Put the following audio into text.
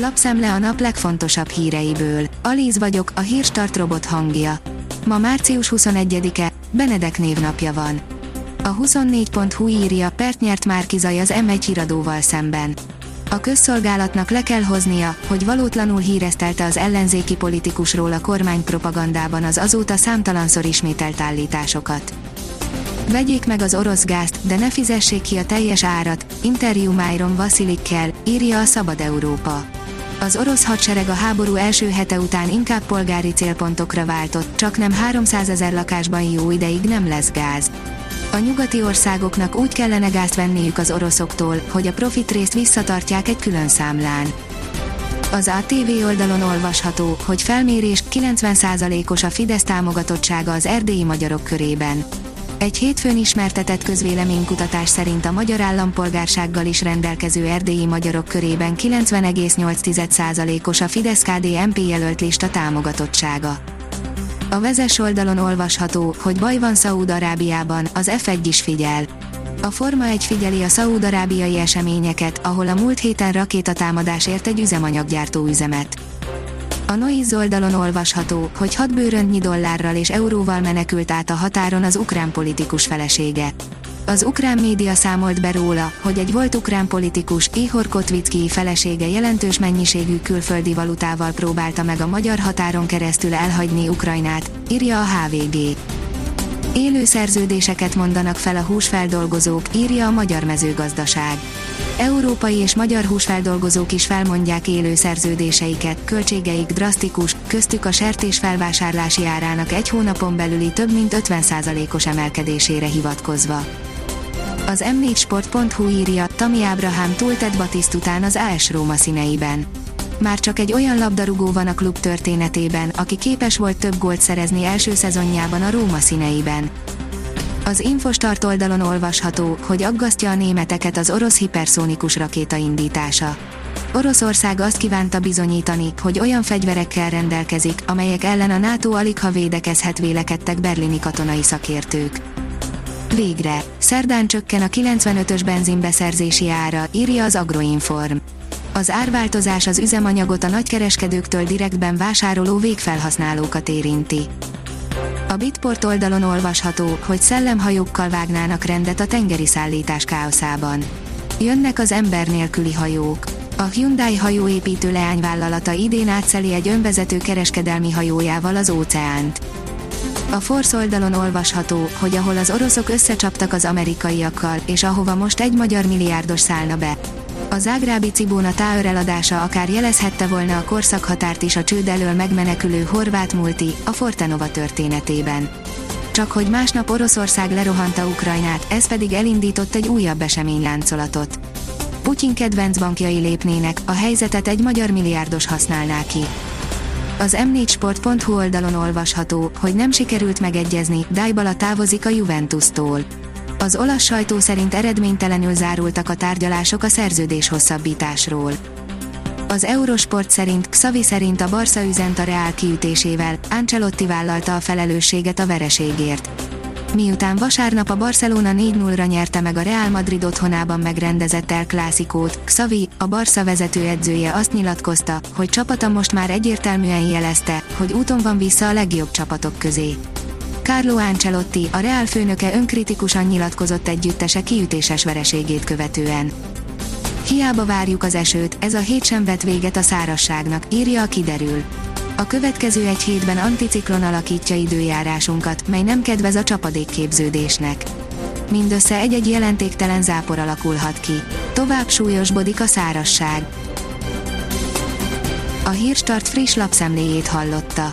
Lapszemle a nap legfontosabb híreiből. Alíz vagyok, a hírstart robot hangja. Ma március 21-e, Benedek névnapja van. A 24.hu írja, pert nyert Márkizaj az M1 híradóval szemben. A közszolgálatnak le kell hoznia, hogy valótlanul híreztelte az ellenzéki politikusról a kormány propagandában az azóta számtalanszor ismételt állításokat. Vegyék meg az orosz gázt, de ne fizessék ki a teljes árat, interjú Myron Vasilikkel, írja a Szabad Európa. Az orosz hadsereg a háború első hete után inkább polgári célpontokra váltott, csak nem 300 ezer lakásban jó ideig nem lesz gáz. A nyugati országoknak úgy kellene gázt venniük az oroszoktól, hogy a profit részt visszatartják egy külön számlán. Az ATV oldalon olvasható, hogy felmérés 90%-os a Fidesz támogatottsága az erdélyi magyarok körében. Egy hétfőn ismertetett közvéleménykutatás szerint a magyar állampolgársággal is rendelkező erdélyi magyarok körében 90,8%-os a Fidesz-KDNP jelölt lista támogatottsága. A vezes oldalon olvasható, hogy baj van Szaúd-Arábiában, az F1 is figyel. A Forma 1 figyeli a szaúd-arábiai eseményeket, ahol a múlt héten rakétatámadás ért egy üzemanyaggyártó üzemet. A Noiz oldalon olvasható, hogy hat bőröntnyi dollárral és euróval menekült át a határon az ukrán politikus felesége. Az ukrán média számolt be róla, hogy egy volt ukrán politikus, Ihor Kotvicki felesége jelentős mennyiségű külföldi valutával próbálta meg a magyar határon keresztül elhagyni Ukrajnát, írja a HVG. Élő szerződéseket mondanak fel a húsfeldolgozók, írja a Magyar Mezőgazdaság. Európai és magyar húsfeldolgozók is felmondják élő szerződéseiket, költségeik drasztikus, köztük a sertés felvásárlási árának egy hónapon belüli több mint 50%-os emelkedésére hivatkozva. Az m4sport.hu írja, Tami Ábrahám túltett Batiszt után az AS Róma színeiben. Már csak egy olyan labdarúgó van a klub történetében, aki képes volt több gólt szerezni első szezonjában a Róma színeiben. Az Infostart oldalon olvasható, hogy aggasztja a németeket az orosz hiperszónikus rakéta indítása. Oroszország azt kívánta bizonyítani, hogy olyan fegyverekkel rendelkezik, amelyek ellen a NATO alig ha védekezhet vélekedtek berlini katonai szakértők. Végre, szerdán csökken a 95-ös benzinbeszerzési ára, írja az Agroinform. Az árváltozás az üzemanyagot a nagykereskedőktől direktben vásároló végfelhasználókat érinti. A Bitport oldalon olvasható, hogy szellemhajókkal vágnának rendet a tengeri szállítás káoszában. Jönnek az ember nélküli hajók. A Hyundai hajóépítő leányvállalata idén átszeli egy önvezető kereskedelmi hajójával az óceánt. A Force oldalon olvasható, hogy ahol az oroszok összecsaptak az amerikaiakkal, és ahova most egy magyar milliárdos szállna be. A zágrábi Cibóna Tower eladása akár jelezhette volna a korszakhatárt is a csőd elől megmenekülő horvát multi, a Fortenova történetében. Csak hogy másnap Oroszország lerohanta Ukrajnát, ez pedig elindított egy újabb eseményláncolatot. Putyin kedvenc bankjai lépnének, a helyzetet egy magyar milliárdos használná ki. Az m4sport.hu oldalon olvasható, hogy nem sikerült megegyezni, Dybala távozik a Juventus-tól. Az olasz sajtó szerint eredménytelenül zárultak a tárgyalások a szerződés hosszabbításról. Az Eurosport szerint Xavi szerint a Barca üzent a Reál kiütésével, Ancelotti vállalta a felelősséget a vereségért. Miután vasárnap a Barcelona 4-0-ra nyerte meg a Real Madrid otthonában megrendezett El Clásicót, Xavi, a Barca vezetőedzője azt nyilatkozta, hogy csapata most már egyértelműen jelezte, hogy úton van vissza a legjobb csapatok közé. Carlo Ancelotti, a Real főnöke önkritikusan nyilatkozott együttese kiütéses vereségét követően. Hiába várjuk az esőt, ez a hét sem vet véget a szárasságnak, írja a kiderül. A következő egy hétben anticiklon alakítja időjárásunkat, mely nem kedvez a csapadékképződésnek. Mindössze egy-egy jelentéktelen zápor alakulhat ki. Tovább súlyosbodik a szárasság. A Hírstart friss lapszemléjét hallotta.